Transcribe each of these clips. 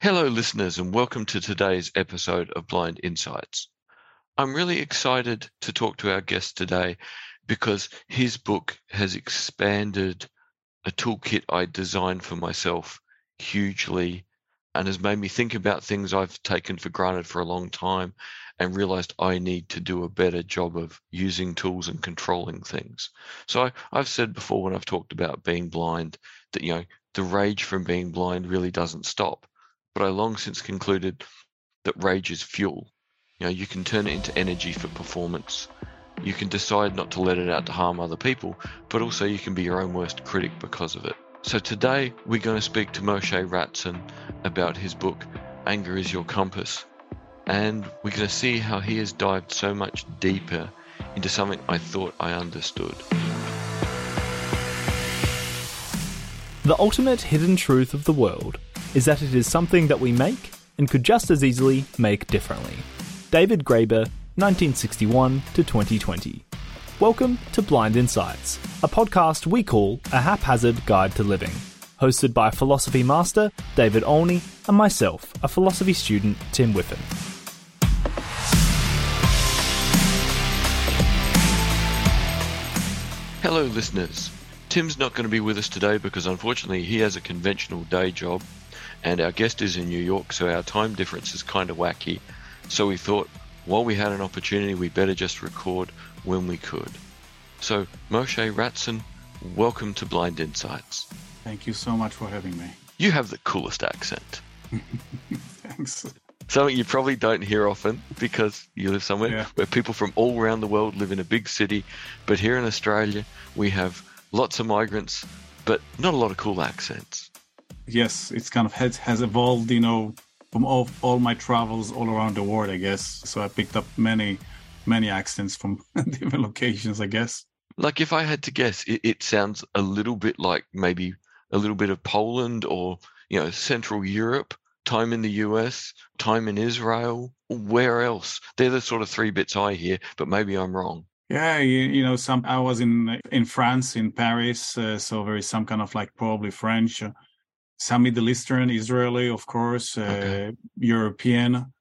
Hello, listeners, and welcome to today's episode of Blind Insights. I'm really excited to talk to our guest today because his book has expanded a toolkit I designed for myself hugely and has made me think about things I've taken for granted for a long time and realized I need to do a better job of using tools and controlling things. So I've said before when I've talked about being blind that, you know, the rage from being blind really doesn't stop. But I long since concluded that rage is fuel. You know, you can turn it into energy for performance. You can decide not to let it out to harm other people, but also you can be your own worst critic because of it. So today we're going to speak to Moshe Ratson about his book, Anger is Your Compass. And we're going to see how he has dived so much deeper into something I thought I understood. The ultimate hidden truth of the world is that it is something that we make and could just as easily make differently. David Graeber, 1961 to 2020. Welcome to Blind Insights, a podcast we call a haphazard guide to living, hosted by philosophy master David Olney and myself, a philosophy student Tim Whiffen. Hello, listeners. Tim's not going to be with us today because unfortunately he has a conventional day job and our guest is in New York, so our time difference is kind of wacky. So we thought, while we had an opportunity, we better just record when we could. So, Moshe Ratson, welcome to Blind Insights. Thank you so much for having me. You have the coolest accent. Thanks. Something you probably don't hear often because you live somewhere Yeah. where people from all around the world live in a big city. But here in Australia, we have lots of migrants, but not a lot of cool accents. Yes, it's kind of has, has evolved, you know, from all, all my travels all around the world, I guess. So I picked up many, many accents from different locations, I guess. Like if I had to guess, it, it sounds a little bit like maybe a little bit of Poland or you know Central Europe, time in the US, time in Israel. Where else? They're the sort of three bits I hear, but maybe I'm wrong. Yeah, you, you know, some I was in in France, in Paris, uh, so there is some kind of like probably French, uh, some Middle Eastern, Israeli, of course, uh, Okay. European.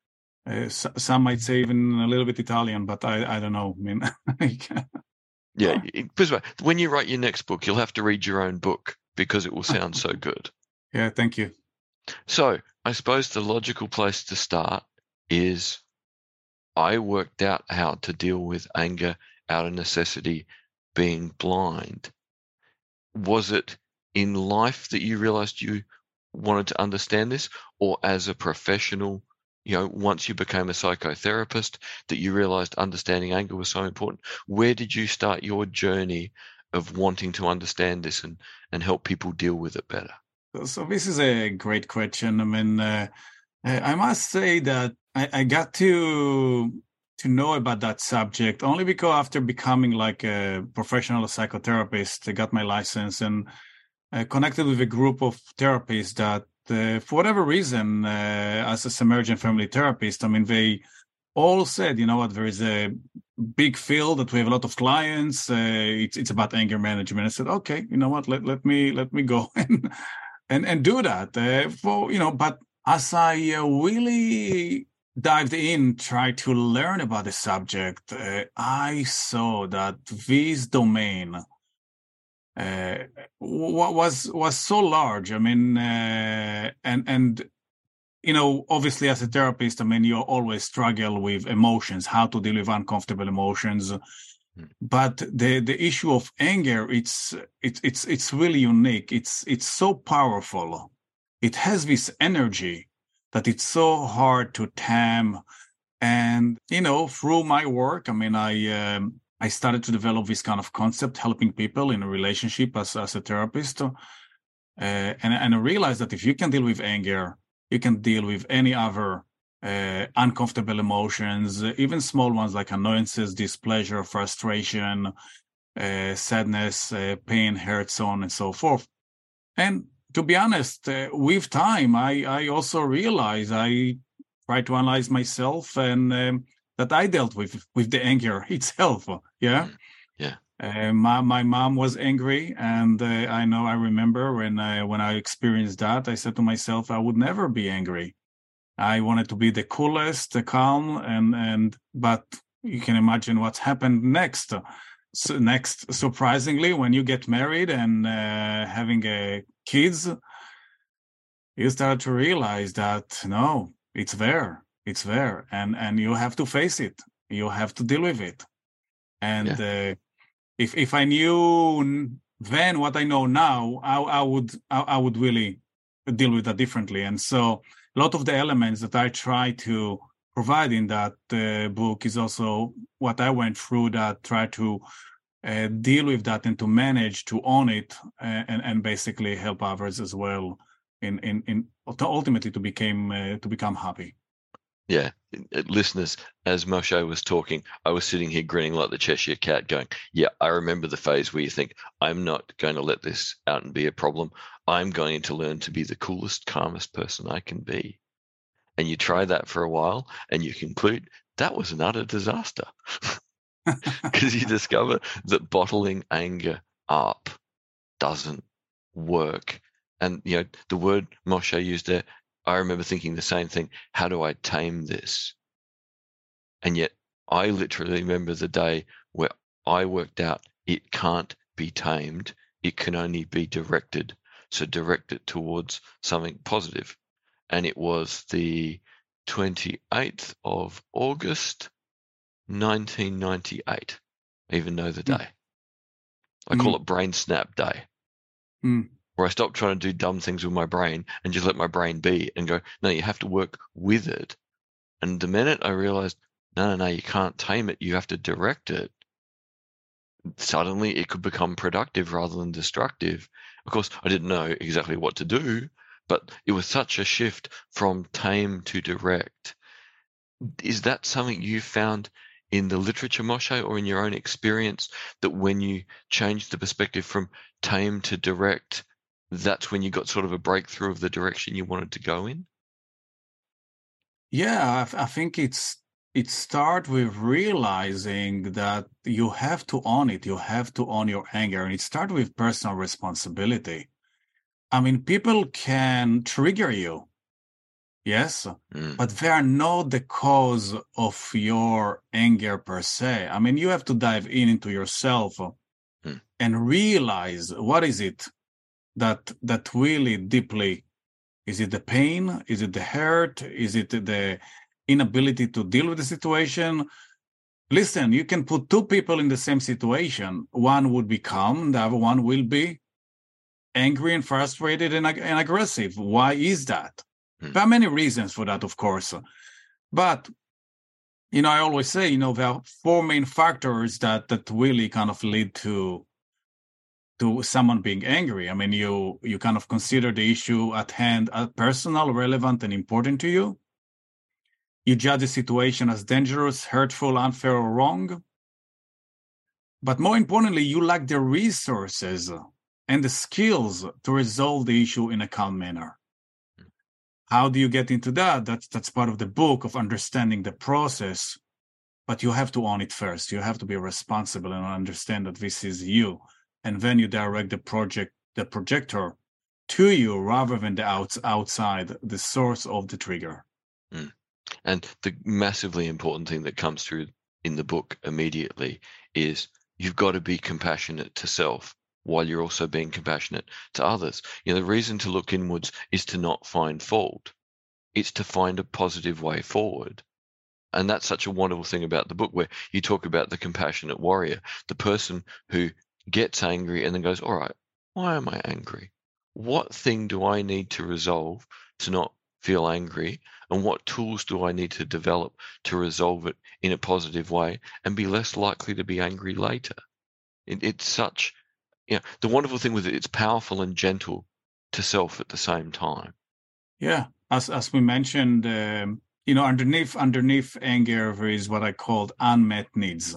Uh, some might say even a little bit Italian, but I I don't know. I mean, Yeah, it when you write your next book, you'll have to read your own book because it will sound so good. yeah. Thank you. So I suppose the logical place to start is I worked out how to deal with anger out of necessity being blind. Was it in life that you realized you wanted to understand this, or as a professional, you know, once you became a psychotherapist, that you realized understanding anger was so important? Where did you start your journey of wanting to understand this and, and help people deal with it better? So this is a great question. I mean, uh, I must say that I, I got to to know about that subject only because after becoming like a professional psychotherapist, I got my license and I connected with a group of therapists that, uh, for whatever reason, uh, as a emergent family therapist, I mean, they all said, you know what, there is a big field that we have a lot of clients. Uh, it's it's about anger management. I said, okay, you know what, let let me let me go and and and do that uh, for you know but as i uh, really dived in tried to learn about the subject uh, i saw that this domain uh, was was so large i mean uh, and and you know obviously as a therapist i mean you always struggle with emotions how to deal with uncomfortable emotions. But the the issue of anger it's it's it's it's really unique. It's it's so powerful. It has this energy that it's so hard to tame. And you know through my work i mean i um, i started to develop this kind of concept helping people in a relationship as as a therapist uh, and and i realized that if you can deal with anger you can deal with any other uh, uncomfortable emotions, even small ones like annoyances, displeasure, frustration, uh, sadness, uh, pain, hurt, so on and so forth. And to be honest, uh, with time, I, I also realized I tried to analyze myself and um, that I dealt with with the anger itself. Yeah. Mm, yeah. Uh, my my mom was angry, and uh, I know I remember when I when I experienced that, I said to myself, I would never be angry. I wanted to be the coolest, the calm, and and but you can imagine what's happened next. So next, surprisingly, when you get married and uh, having a kids, you start to realize that no, it's there, it's there, and and you have to face it. You have to deal with it. And yeah. uh, if if I knew then what I know now, I, I would I, I would really deal with that differently. And so a lot of the elements that I try to provide in that uh, book is also what I went through that try to uh, deal with that and to manage to own it uh, and and basically help others as well in in in ultimately to become uh, to become happy. Yeah, uh, listeners, as Moshe was talking, I was sitting here grinning like the Cheshire cat, going, Yeah, I remember the phase where you think, I'm not going to let this out and be a problem. I'm going to learn to be the coolest, calmest person I can be. And you try that for a while and you conclude, That was an utter disaster. Because you discover that bottling anger up doesn't work. And, you know, the word Moshe used there, I remember thinking the same thing. How do I tame this? And yet I literally remember the day where I worked out it can't be tamed. It can only be directed. So direct it towards something positive. And it was the 28th of August, 1998. even know the hmm. day. Mm. I call mm. it Brain Snap Day. Mm where I stop trying to do dumb things with my brain and just let my brain be and go, no, you have to work with it. And the minute I realized, no, no, no, you can't tame it, you have to direct it, suddenly it could become productive rather than destructive. Of course, I didn't know exactly what to do, but it was such a shift from tame to direct. Is that something you found in the literature, Moshe, or in your own experience that when you change the perspective from tame to direct, that's when you got sort of a breakthrough of the direction you wanted to go in? Yeah, I, I think it's it starts with realizing that you have to own it. You have to own your anger, and it starts with personal responsibility. I mean, people can trigger you, yes, mm. but they are not the cause of your anger per se. I mean, you have to dive in into yourself mm. and realize what is it that that really deeply. Is it the pain? Is it the hurt? Is it the inability to deal with the situation? Listen you can put two people in the same situation. One would be calm the other one will be angry and frustrated and, and aggressive. Why is that? Hmm. there are many reasons for that of course. But you know i always say you know there are four main factors that that really kind of lead to to someone being angry. I mean, you you kind of consider the issue at hand as personal, relevant, and important to you. You judge the situation as dangerous, hurtful, unfair, or wrong. But more importantly, you lack the resources and the skills to resolve the issue in a calm manner. How do you get into that? That's that's part of the book of understanding the process. But you have to own it first. You have to be responsible and understand that this is you and then you direct the project the projector to you rather than the outs outside the source of the trigger. Mm. And the massively important thing that comes through in the book immediately is you've got to be compassionate to self while you're also being compassionate to others. You know, the reason to look inwards is to not find fault. It's to find a positive way forward. And that's such a wonderful thing about the book where you talk about the compassionate warrior, the person who gets angry and then goes, all right, why am I angry? What thing do I need to resolve to not feel angry? And what tools do I need to develop to resolve it in a positive way and be less likely to be angry later? It, it's such, you know, the wonderful thing with it, it's powerful and gentle to self at the same time. Yeah, as as we mentioned, um, you know, underneath underneath anger is what I called unmet needs.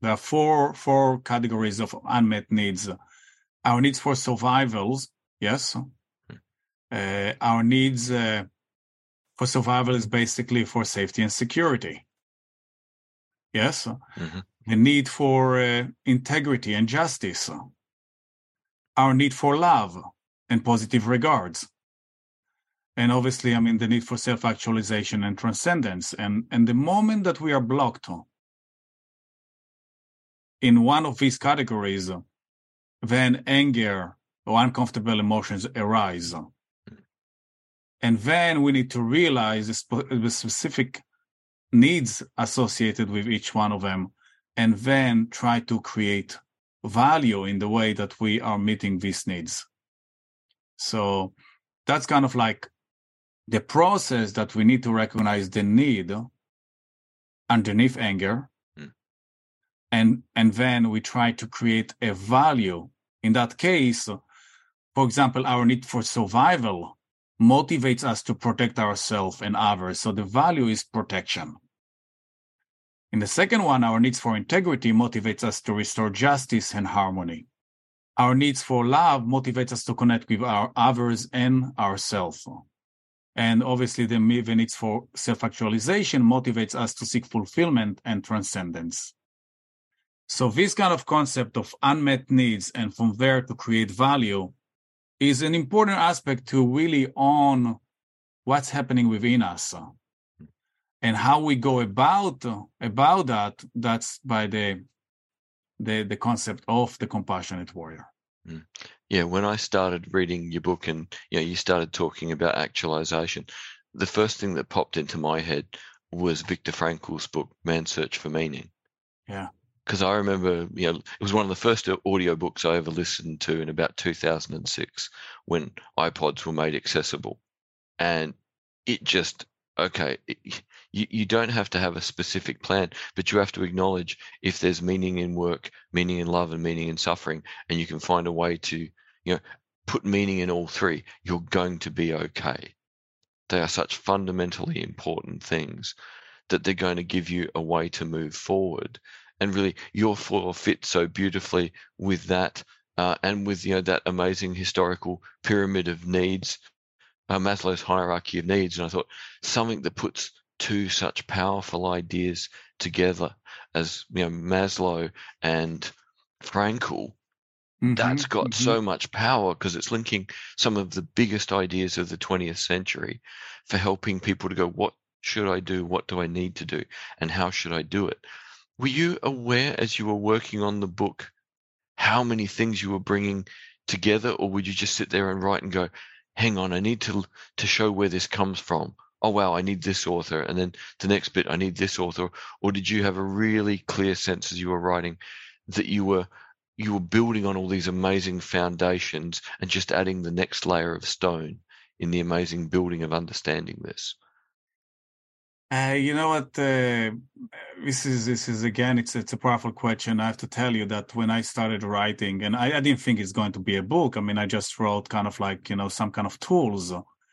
There are four four categories of unmet needs. Our needs for survivals, yes. Uh, our needs uh, for survival is basically for safety and security. Yes. Mm-hmm. the need for uh, integrity and justice, our need for love and positive regards. And obviously, I mean, the need for self actualization and transcendence. And, and the moment that we are blocked in one of these categories, then anger or uncomfortable emotions arise. And then we need to realize the, the specific needs associated with each one of them, and then try to create value in the way that we are meeting these needs. So that's kind of like the process that we need to recognize the need underneath anger. And and then we try to create a value. In that case for example our need for survival motivates us to protect ourselves and others. So the value is protection. In the second one our needs for integrity motivates us to restore justice and harmony. Our needs for love motivates us to connect with our others and ourselves. And obviously, the needs for self actualization motivates us to seek fulfillment and transcendence. So, this kind of concept of unmet needs and from there to create value is an important aspect to really own what's happening within us and how we go about about that that's by the the the concept of the compassionate warrior mm yeah, when I started reading your book and you know you started talking about actualization, the first thing that popped into my head was Viktor Frankl's book Man's Search for Meaning. Yeah. Because I remember, you know, it was one of the first audio books I ever listened to in about 2006 when iPods were made accessible. And it just, okay, it, you, you don't have to have a specific plan, but you have to acknowledge if there's meaning in work, meaning in love, and meaning in suffering, and you can find a way to, you know, put meaning in all three, you're going to be okay. They are such fundamentally important things that they're going to give you a way to move forward. And really, your floor fits so beautifully with that, uh, and with you know that amazing historical pyramid of needs, uh, Maslow's hierarchy of needs. And I thought something that puts two such powerful ideas together as you know Maslow and Frankl. Mm-hmm, that's got mm-hmm. so much power because it's linking some of the biggest ideas of the 20th century for helping people to go, what should I do? What do I need to do? And how should I do it? Were you aware as you were working on the book how many things you were bringing together, or would you just sit there and write and go, hang on, I need to to show where this comes from? oh wow i need this author and then the next bit i need this author or did you have a really clear sense as you were writing that you were you were building on all these amazing foundations and just adding the next layer of stone in the amazing building of understanding this uh, you know what? Uh, this is this is again. It's it's a powerful question. I have to tell you that when I started writing, and I, I didn't think it's going to be a book. I mean, I just wrote kind of like you know some kind of tools.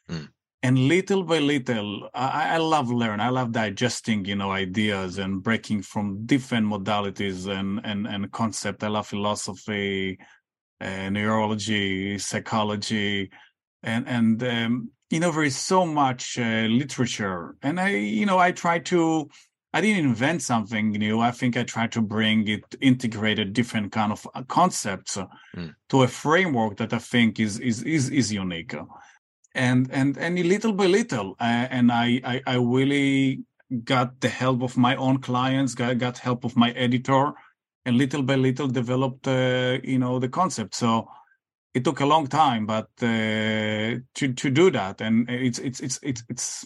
Mm and little by little I, I, love learn i love digesting you know ideas and breaking from different modalities and and and concept i love philosophy uh, neurology psychology and and um, you know there is so much uh, literature and i you know i try to i didn't invent something new i think i try to bring it integrated different kind of uh, concepts mm. to a framework that i think is is is, is unique and and and little by little, uh, and I, I, I really got the help of my own clients, got got help of my editor, and little by little developed uh, you know the concept. So it took a long time, but uh, to to do that, and it's it's it's it's it's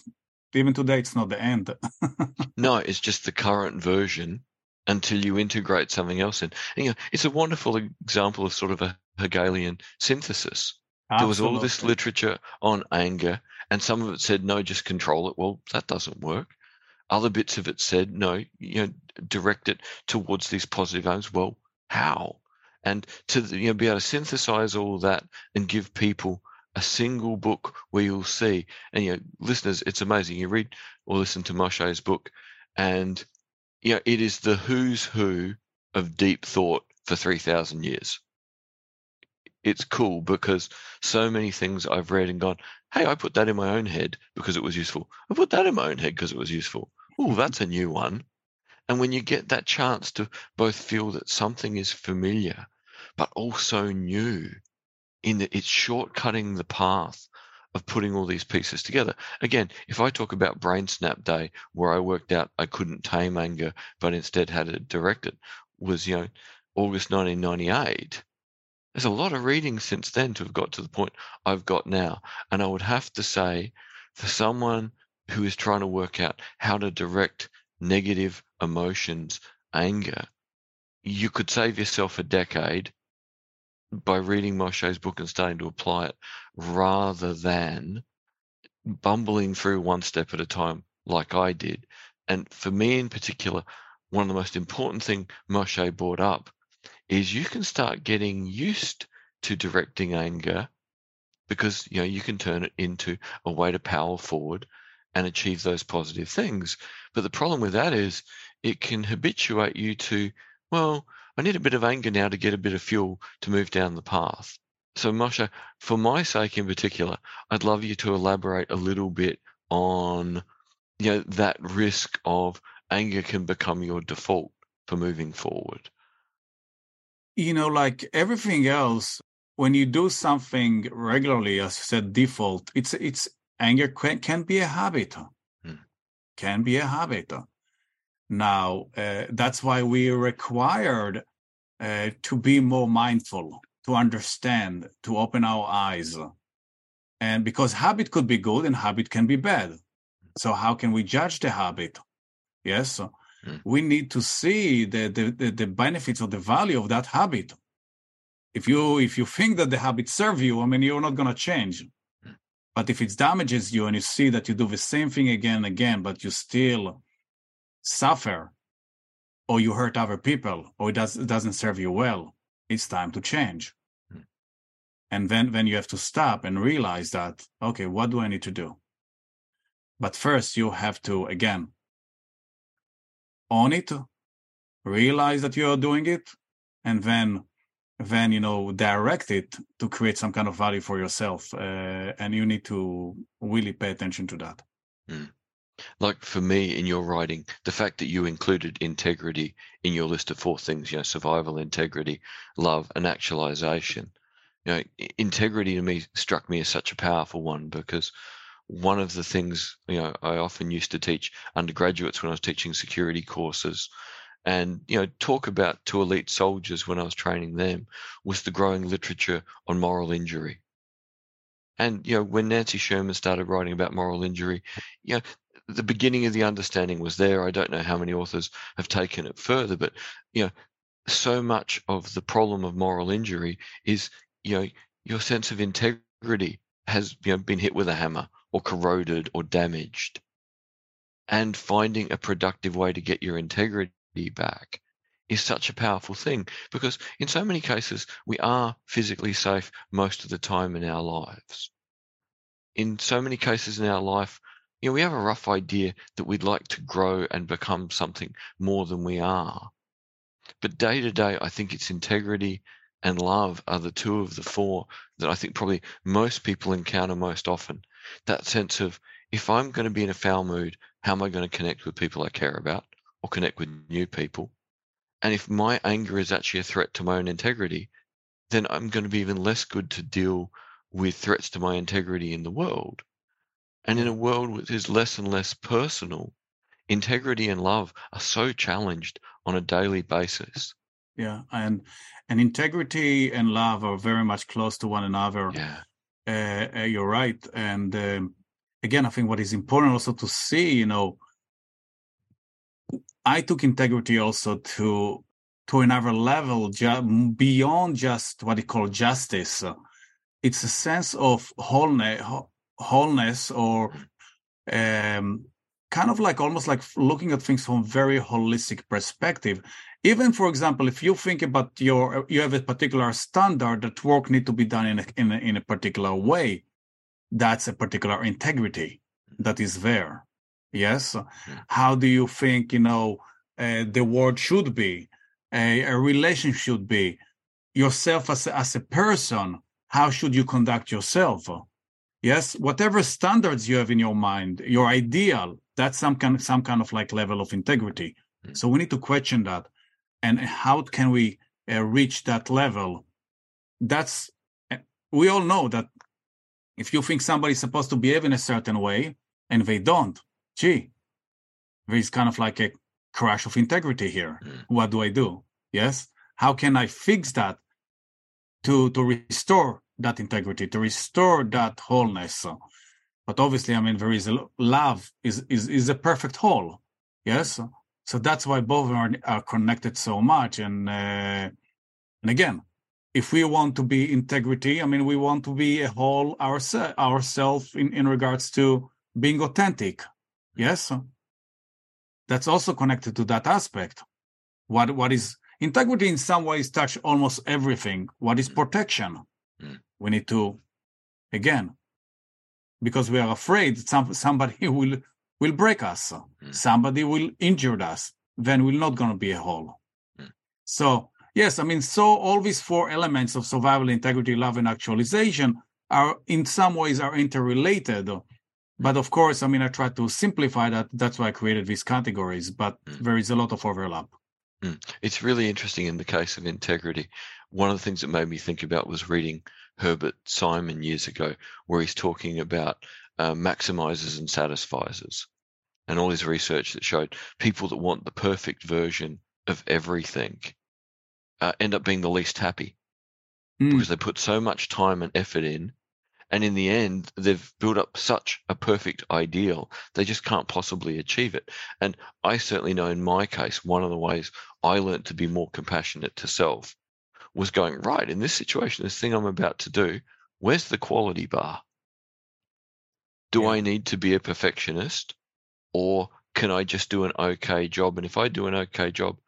even today it's not the end. no, it's just the current version until you integrate something else in. And, you know, it's a wonderful example of sort of a Hegelian synthesis there was all this literature on anger, and some of it said, no, just control it. Well, that doesn't work. Other bits of it said, no, you know, direct it towards these positive aims. Well, how? And to you know, be able to synthesize all that and give people a single book where you'll see, and you know, listeners, it's amazing. You read or listen to Moshe's book, and you know, it is the who's who of deep thought for 3,000 years it's cool because so many things I've read and gone, hey, I put that in my own head because it was useful. I put that in my own head because it was useful. Oh, that's a new one. And when you get that chance to both feel that something is familiar, but also new, in that it's shortcutting the path of putting all these pieces together. Again, if I talk about Brain Snap Day, where I worked out I couldn't tame anger, but instead had to direct it directed, was, you know, August 1998. There's a lot of reading since then to have got to the point I've got now. And I would have to say, for someone who is trying to work out how to direct negative emotions, anger, you could save yourself a decade by reading Moshe's book and starting to apply it rather than bumbling through one step at a time like I did. And for me in particular, one of the most important thing Moshe brought up is you can start getting used to directing anger because you know you can turn it into a way to power forward and achieve those positive things. But the problem with that is it can habituate you to, well, I need a bit of anger now to get a bit of fuel to move down the path. So, Moshe, for my sake in particular, I'd love you to elaborate a little bit on you know that risk of anger can become your default for moving forward. You know, like everything else, when you do something regularly, as you said, default, it's it's anger can, can be a habit. Can be a habit. Now, uh, that's why we required uh, to be more mindful, to understand, to open our eyes. And because habit could be good and habit can be bad. So how can we judge the habit? Yes. Mm. We need to see the, the, the benefits or the value of that habit. If you if you think that the habit serve you, I mean you're not gonna change. But if it damages you and you see that you do the same thing again and again, but you still suffer or you hurt other people or it, does, it doesn't serve you well, it's time to change. Mm. And then, then you have to stop and realize that, okay, what do I need to do? But first, you have to, again, own it, realize that you are doing it, and then then you know direct it to create some kind of value for yourself uh, and you need to really pay attention to that mm like for me in your writing, the fact that you included integrity in your list of four things, you know, survival, integrity, love, and actualization. You know, integrity to me struck me as such a powerful one because one of the things, you know, I often used to teach undergraduates when I was teaching security courses and, you know, talk about to elite soldiers when I was training them was the growing literature on moral injury. And you know, when Nancy Sherman started writing about moral injury, you know, the beginning of the understanding was there. I don't know how many authors have taken it further, but you know, so much of the problem of moral injury is you know your sense of integrity has you know been hit with a hammer or corroded or damaged, and finding a productive way to get your integrity back is such a powerful thing because in so many cases we are physically safe most of the time in our lives. In so many cases in our life, you know, we have a rough idea that we'd like to grow and become something more than we are. But day to day, I think it's integrity and love are the two of the four that I think probably most people encounter most often. That sense of if I'm going to be in a foul mood, how am I going to connect with people I care about or connect with new people? And if my anger is actually a threat to my own integrity, then I'm going to be even less good to deal with threats to my integrity in the world. And in a world which is less and less personal, integrity and love are so challenged on a daily basis. Yeah, and and integrity and love are very much close to one another. Yeah, uh, uh, you're right. And um, again, I think what is important also to see, you know, I took integrity also to to another level, ju- beyond just what they call justice. It's a sense of wholeness, wholeness or um, kind of like almost like looking at things from very holistic perspective even for example if you think about your you have a particular standard that work need to be done in a, in a, in a particular way that's a particular integrity that is there yes how do you think you know uh, the world should be a, a relation should be yourself as a, as a person how should you conduct yourself yes whatever standards you have in your mind your ideal that's some kind some kind of like level of integrity Mm. So we need to question that. And how can we uh, reach that level? That's, uh, we all know that if you think somebody's supposed to behave in a certain way and they don't, gee, there's kind of like a crash of integrity here. Mm. What do I do? Yes. How can I fix that to, to restore that integrity, to restore that wholeness? But obviously, I mean, there is a love is, is, is a perfect whole. Yes. So that's why both are, are connected so much. And, uh, and again, if we want to be integrity, I mean, we want to be a whole ourse- ourselves in, in regards to being authentic. Yes. That's also connected to that aspect. What, what is integrity in some ways touch almost everything. What is mm. protection? Mm. We need to, again, because we are afraid some, somebody will will break us. Mm. Somebody will injure us. Then we're not going to be a whole. Mm. So yes, I mean, so all these four elements of survival, integrity, love, and actualization are in some ways are interrelated. But of course, I mean, I try to simplify that. That's why I created these categories. But mm. there is a lot of overlap. Mm. It's really interesting in the case of integrity. One of the things that made me think about was reading Herbert Simon years ago, where he's talking about uh, maximizers and satisficers, and all his research that showed people that want the perfect version of everything uh, end up being the least happy mm. because they put so much time and effort in. And in the end, they've built up such a perfect ideal, they just can't possibly achieve it. And I certainly know in my case, one of the ways I learned to be more compassionate to self was going, right, in this situation, this thing I'm about to do, where's the quality bar? Do yeah. I need to be a perfectionist or can I just do an okay job? And if I do an okay job,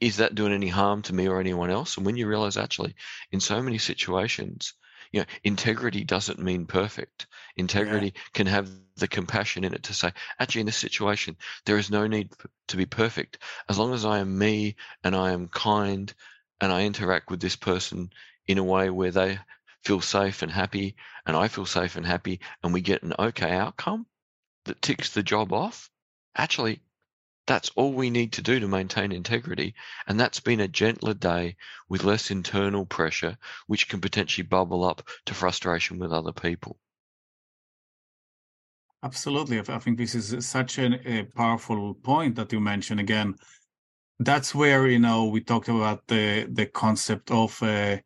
is that doing any harm to me or anyone else? And when you realize actually, in so many situations, you know, integrity doesn't mean perfect. Integrity yeah. can have the compassion in it to say, actually, in this situation, there is no need to be perfect. As long as I am me and I am kind and I interact with this person in a way where they feel safe and happy and I feel safe and happy and we get an okay outcome that ticks the job off, actually, that's all we need to do to maintain integrity. And that's been a gentler day with less internal pressure, which can potentially bubble up to frustration with other people. Absolutely. I think this is such an, a powerful point that you mentioned again. That's where, you know, we talked about the, the concept of uh,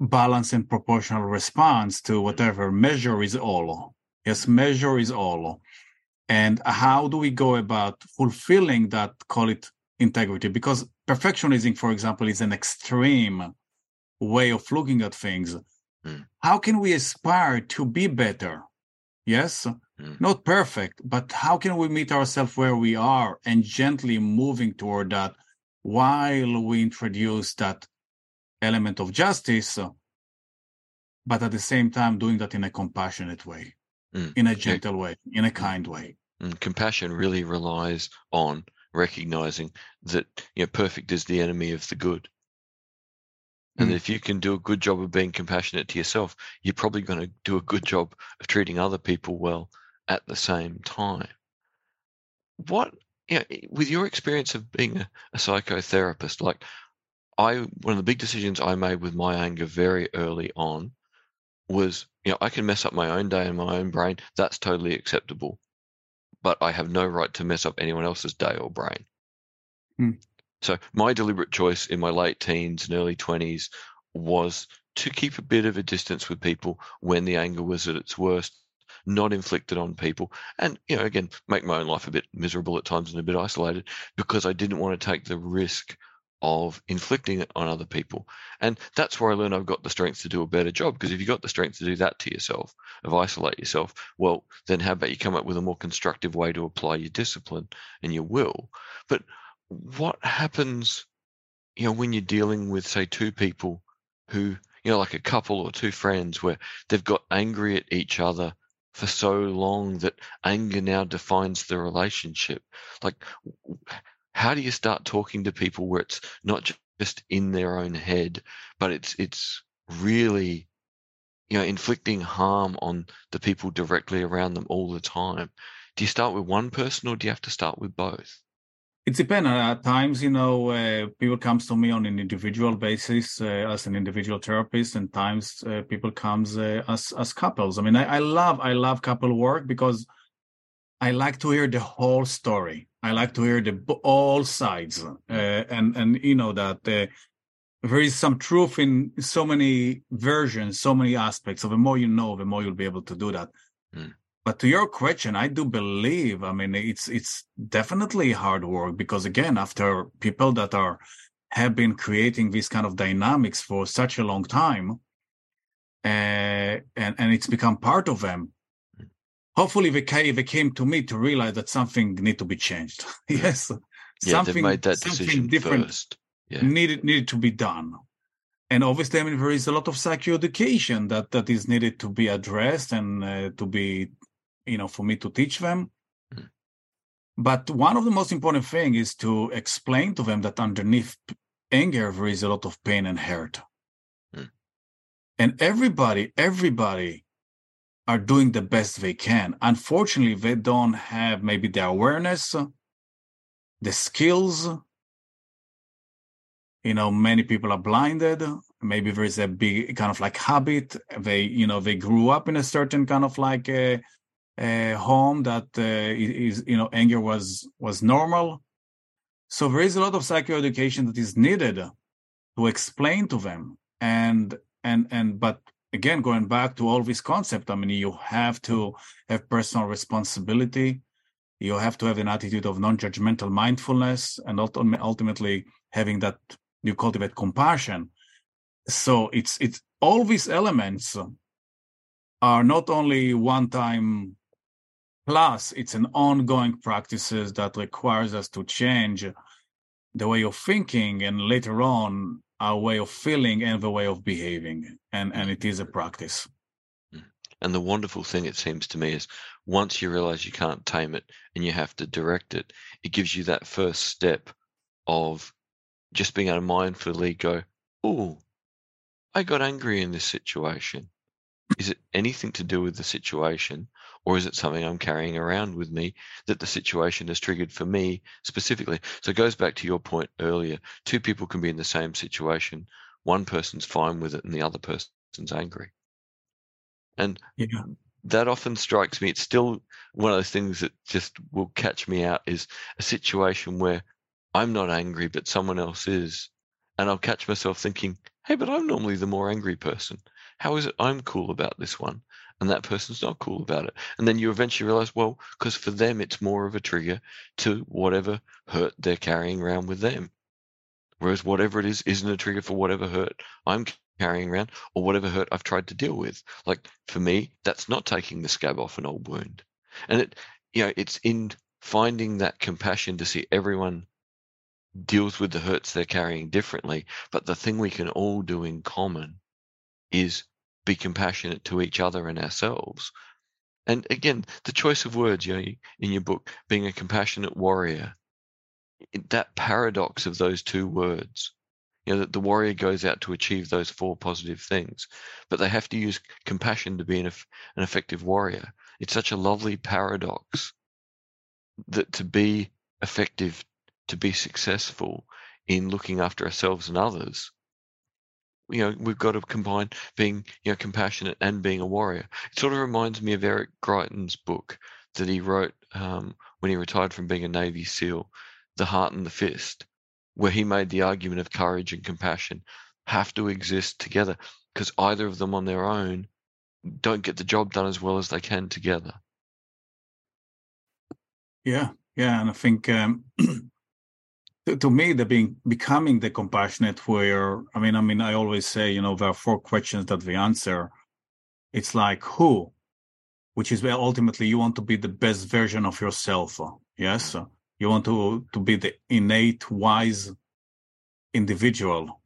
balance and proportional response to whatever measure is all. Yes, measure is all and how do we go about fulfilling that call it integrity? Because perfectionism for example is an extreme way of looking at things. Mm. how can we aspire to be better? Yes? Mm. not perfect but how can we meet ourselves where we are and gently moving toward that while we introduce that element of justice but at the same time doing that in a compassionate way mm. in a gentle way in a kind way and compassion really relies on recognizing that you know perfect is the enemy of the good. And mm. if you can do a good job of being compassionate to yourself, you're probably going to do a good job of treating other people well at the same time. What, you know, with your experience of being a, a psychotherapist, like I, one of the big decisions I made with my anger very early on was, you know, I can mess up my own day in my own brain. That's totally acceptable but I have no right to mess up anyone else's day or brain. Hmm. So my deliberate choice in my late teens and early 20s was to keep a bit of a distance with people when the anger was at its worst, not inflicted on people. And, you know, again, make my own life a bit miserable at times and a bit isolated because I didn't want to take the risk of inflicting it on other people. And that's where I learned I've got the strength to do a better job. Because if you've got the strength to do that to yourself, of isolate yourself, well, then how about you come up with a more constructive way to apply your discipline and your will? But what happens, you know, when you're dealing with, say, two people who, you know, like a couple or two friends where they've got angry at each other for so long that anger now defines the relationship? Like, how do you start talking to people where it's not just in their own head, but it's it's really you know inflicting harm on the people directly around them all the time? do you start with one person or do you have to start with both? It depends. At times, you know, uh, people comes to me on an individual basis uh, as an individual therapist, and times uh, people comes uh, as as couples. I mean, I, I love I love couple work because I like to hear the whole story. I like to hear the all sides, uh, and and you know that uh, there is some truth in so many versions, so many aspects. So the more you know, the more you'll be able to do that. Mm. But to your question, I do believe. I mean, it's it's definitely hard work because again, after people that are have been creating this kind of dynamics for such a long time, uh, and and it's become part of them. Hopefully, they came, they came to me to realize that something need to be changed. yes, yeah, something, made that decision different first. Yeah. needed needed to be done and obviously i mean there is a lot of psychoeducation that that is needed to be addressed and uh, to be you know for me to teach them mm. but one of the most important thing is to explain to them that underneath anger there is a lot of pain and hurt mm. and everybody everybody are doing the best they can. Unfortunately they don't have maybe the awareness the skills. You know many people are blinded. Maybe there is a big kind of like habit. They you know they grew up in a certain kind of like a, a home that uh, is you know anger was was normal. So there is a lot of psychoeducation that is needed to explain to them. And and and but again going back to all this concept i mean you have to have personal responsibility. You have to have an attitude of non-judgmental mindfulness and ultimately having that you cultivate compassion. So it's it's all these elements are not only one time plus it's an ongoing practices that requires us to change the way of thinking and later on our way of feeling and the way of behaving and and it is a practice mm. and the wonderful thing it seems to me is once you realize you can't tame it and you have to direct it it gives you that first step of just being able to mindfully go, oh, I got angry in this situation. Is it anything to do with the situation, or is it something I'm carrying around with me that the situation has triggered for me specifically? So it goes back to your point earlier. Two people can be in the same situation. One person's fine with it, and the other person's angry. And yeah. that often strikes me. It's still one of those things that just will catch me out is a situation where I'm not angry, but someone else is. And I'll catch myself thinking, hey, but I'm normally the more angry person. How is it I'm cool about this one? And that person's not cool about it. And then you eventually realize, well, because for them, it's more of a trigger to whatever hurt they're carrying around with them. Whereas whatever it is, isn't a trigger for whatever hurt I'm carrying around or whatever hurt I've tried to deal with. Like for me, that's not taking the scab off an old wound. And it, you know, it's in finding that compassion to see everyone deals with the hurts they're carrying differently. But the thing we can all do in common is be compassionate to each other and ourselves. And again, the choice of words, you know, in your book, being a compassionate warrior, that paradox of those two words, you know, that the warrior goes out to achieve those four positive things, but they have to use compassion to be an, an effective warrior. It's such a lovely paradox that to be effective to be successful in looking after ourselves and others, you know, we've got to combine being, you know, compassionate and being a warrior. It sort of reminds me of Eric Greitens' book that he wrote um, when he retired from being a Navy SEAL, The Heart and the Fist, where he made the argument of courage and compassion have to exist together because either of them on their own don't get the job done as well as they can together. Yeah, yeah, and I think um, to, to me the being becoming the compassionate where i mean i mean i always say you know there are four questions that we answer. It's like who? Which is where ultimately you want to be the best version of yourself yes? You want to to be the innate wise individual.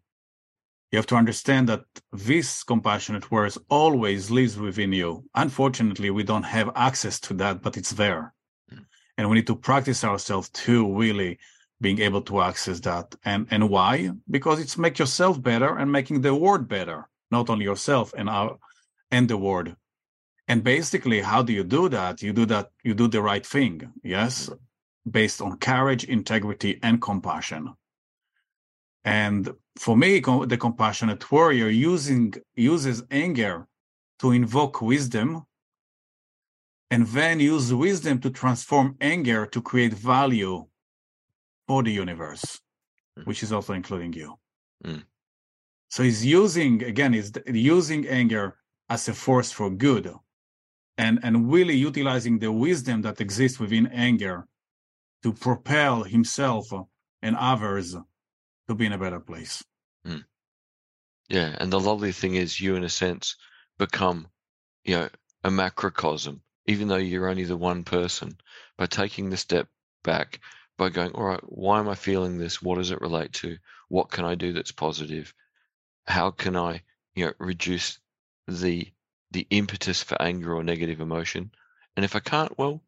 You have to understand that this compassionate warrior always lives within you. Unfortunately we don't have access to that but it's there. Mm. and we need to practice ourselves to really being able to access that. And and why? Because it's make yourself better and making the world better, not only yourself and our and the world. And basically, how do you do that? You do that, you do the right thing, yes, mm-hmm. based on courage, integrity, and compassion. And for me, the compassionate warrior using uses anger to invoke wisdom and then use wisdom to transform anger to create value for the universe, mm. which is also including you. Mm. So he's using again, he's using anger as a force for good, and and really utilizing the wisdom that exists within anger to propel himself and others to be in a better place. Mm. Yeah, and the lovely thing is, you in a sense become, you know, a macrocosm, even though you're only the one person. By taking the step back, by going, all right, why am I feeling this? What does it relate to? What can I do that's positive? How can I, you know, reduce the the impetus for anger or negative emotion? And if I can't, well,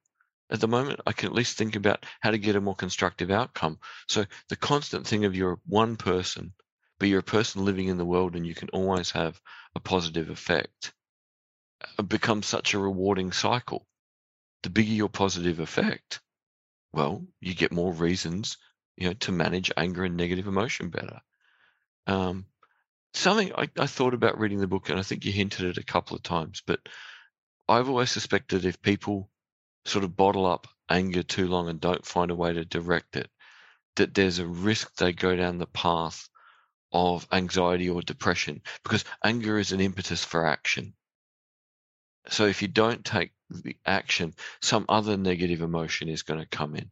at the moment, I can at least think about how to get a more constructive outcome. So the constant thing of you're one person, but you're a person living in the world and you can always have a positive effect uh, becomes such a rewarding cycle. The bigger your positive effect, well, you get more reasons, you know, to manage anger and negative emotion better. Um, something I, I thought about reading the book, and I think you hinted it a couple of times, but I've always suspected if people sort of bottle up anger too long and don't find a way to direct it, that there's a risk they go down the path of anxiety or depression because anger is an impetus for action. So if you don't take the action, some other negative emotion is going to come in.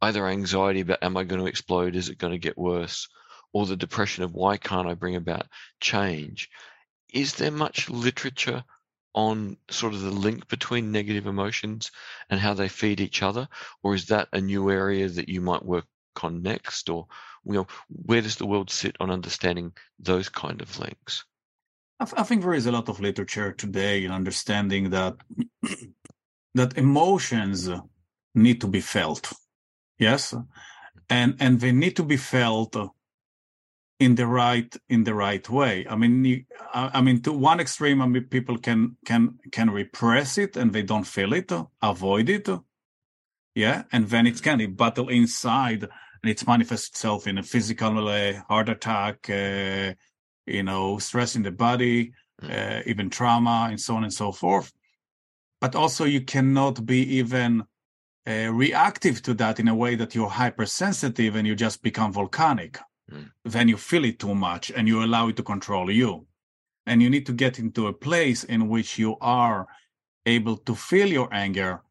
Either anxiety about am I going to explode? Is it going to get worse? Or the depression of why can't I bring about change? Is there much literature on sort of the link between negative emotions and how they feed each other? Or is that a new area that you might work on next? Or you know, where does the world sit on understanding those kind of links? I, I think there is a lot of literature today in understanding that that emotions need to be felt. Yes, and and they need to be felt in the right in the right way. I mean, you, I, I, mean, to one extreme, I mean, people can can can repress it and they don't feel it, avoid it, yeah, and then it can it battle inside and it manifests itself in a physical uh, heart attack, uh, you know, stress in the body, mm. uh, even trauma, and so on and so forth. But also, you cannot be even uh, reactive to that in a way that you're hypersensitive and you just become volcanic. Mm. Then you feel it too much and you allow it to control you. And you need to get into a place in which you are able to feel your anger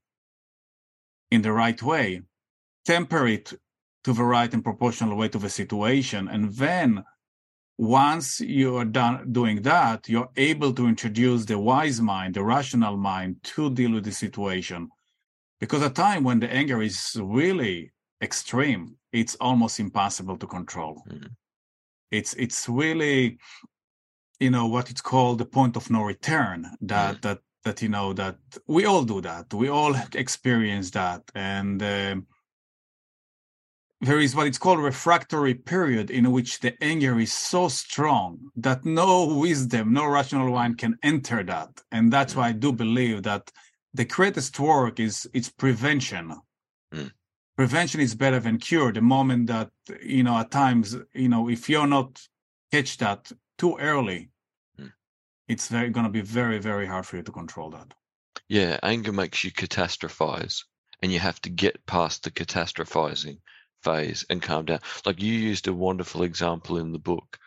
in the right way, temper it to the right and proportional way to the situation. And then once you are done doing that, you're able to introduce the wise mind, the rational mind to deal with the situation. Because a time when the anger is really extreme, it's almost impossible to control. Mm-hmm. It's it's really, you know, what it's called the point of no return. That mm-hmm. that that you know that we all do that. We all experience that, and uh, there is what it's called refractory period in which the anger is so strong that no wisdom, no rational mind can enter that. And that's mm. why I do believe that the greatest work is it's prevention. Mm. Prevention is better than cure. The moment that, you know, at times, you know, if you're not catch that too early, mm. it's very going to be very, very hard for you to control that. Yeah, anger makes you catastrophize and you have to get past the catastrophizing phase and calm down. Like you used a wonderful example in the book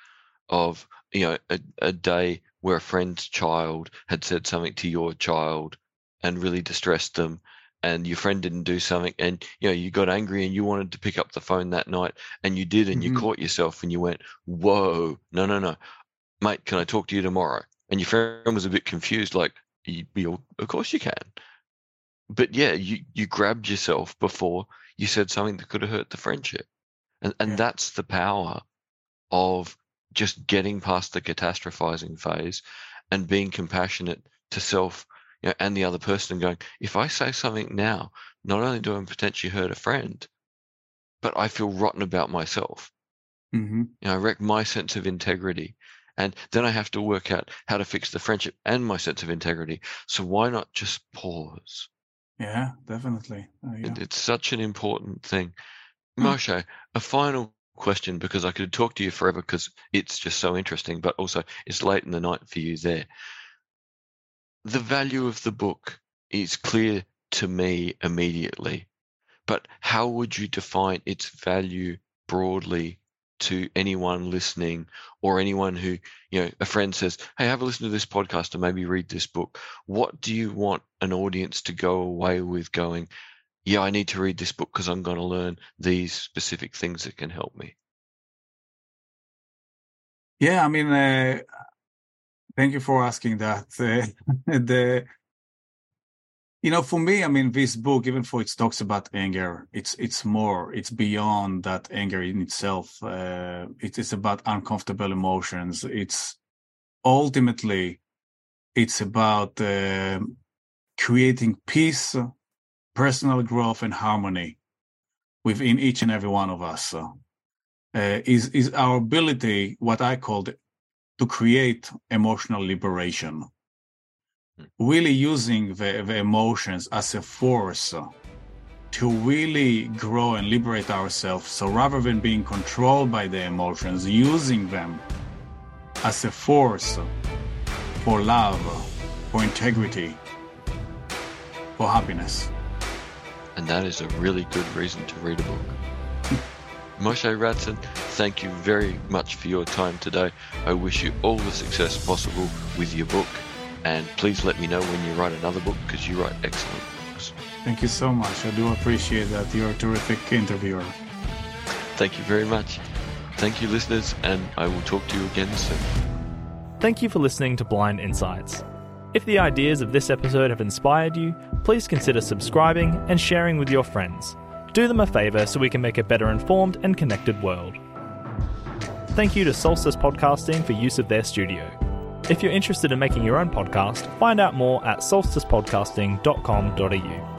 of you know a, a day where a friend's child had said something to your child and really distressed them and your friend didn't do something and you know you got angry and you wanted to pick up the phone that night and you did and mm-hmm. you caught yourself and you went whoa no no no mate can i talk to you tomorrow and your friend was a bit confused like you, you, of course you can but yeah you you grabbed yourself before you said something that could have hurt the friendship. And and yeah. that's the power of just getting past the catastrophizing phase and being compassionate to self you know, and the other person and going, if I say something now, not only do I potentially hurt a friend, but I feel rotten about myself. Mm-hmm. You know, I wreck my sense of integrity. And then I have to work out how to fix the friendship and my sense of integrity. So why not just pause? Yeah, definitely. Yeah. It, it's such an important thing. Hmm. Moshe, a final question because I could talk to you forever because it's just so interesting, but also it's late in the night for you there. The value of the book is clear to me immediately, but how would you define its value broadly to anyone listening or anyone who, you know, a friend says, Hey, have a listen to this podcast or maybe read this book. What do you want an audience to go away with going, yeah, I need to read this book because I'm going to learn these specific things that can help me? Yeah, I mean, uh, thank you for asking that. Uh, the you know for me i mean this book even though it talks about anger it's it's more it's beyond that anger in itself. Uh, it is about uncomfortable emotions. It's ultimately it's about uh, creating peace personal growth and harmony within each and every one of us. Uh, is is our ability what i called to create emotional liberation really using the, the emotions as a force to really grow and liberate ourselves. So rather than being controlled by the emotions, using them as a force for love, for integrity, for happiness. And that is a really good reason to read a book. Moshe Ratson, thank you very much for your time today. I wish you all the success possible with your book and please let me know when you write another book because you write excellent books. Thank you so much. I do appreciate that. You're a terrific interviewer. Thank you very much. Thank you, listeners, and I will talk to you again soon. Thank you for listening to Blind Insights. If the ideas of this episode have inspired you, please consider subscribing and sharing with your friends. Do them a favour so we can make a better informed and connected world. Thank you to Solstice Podcasting for use of their studio. If you're interested in making your own podcast, find out more at solsticepodcasting.com.au.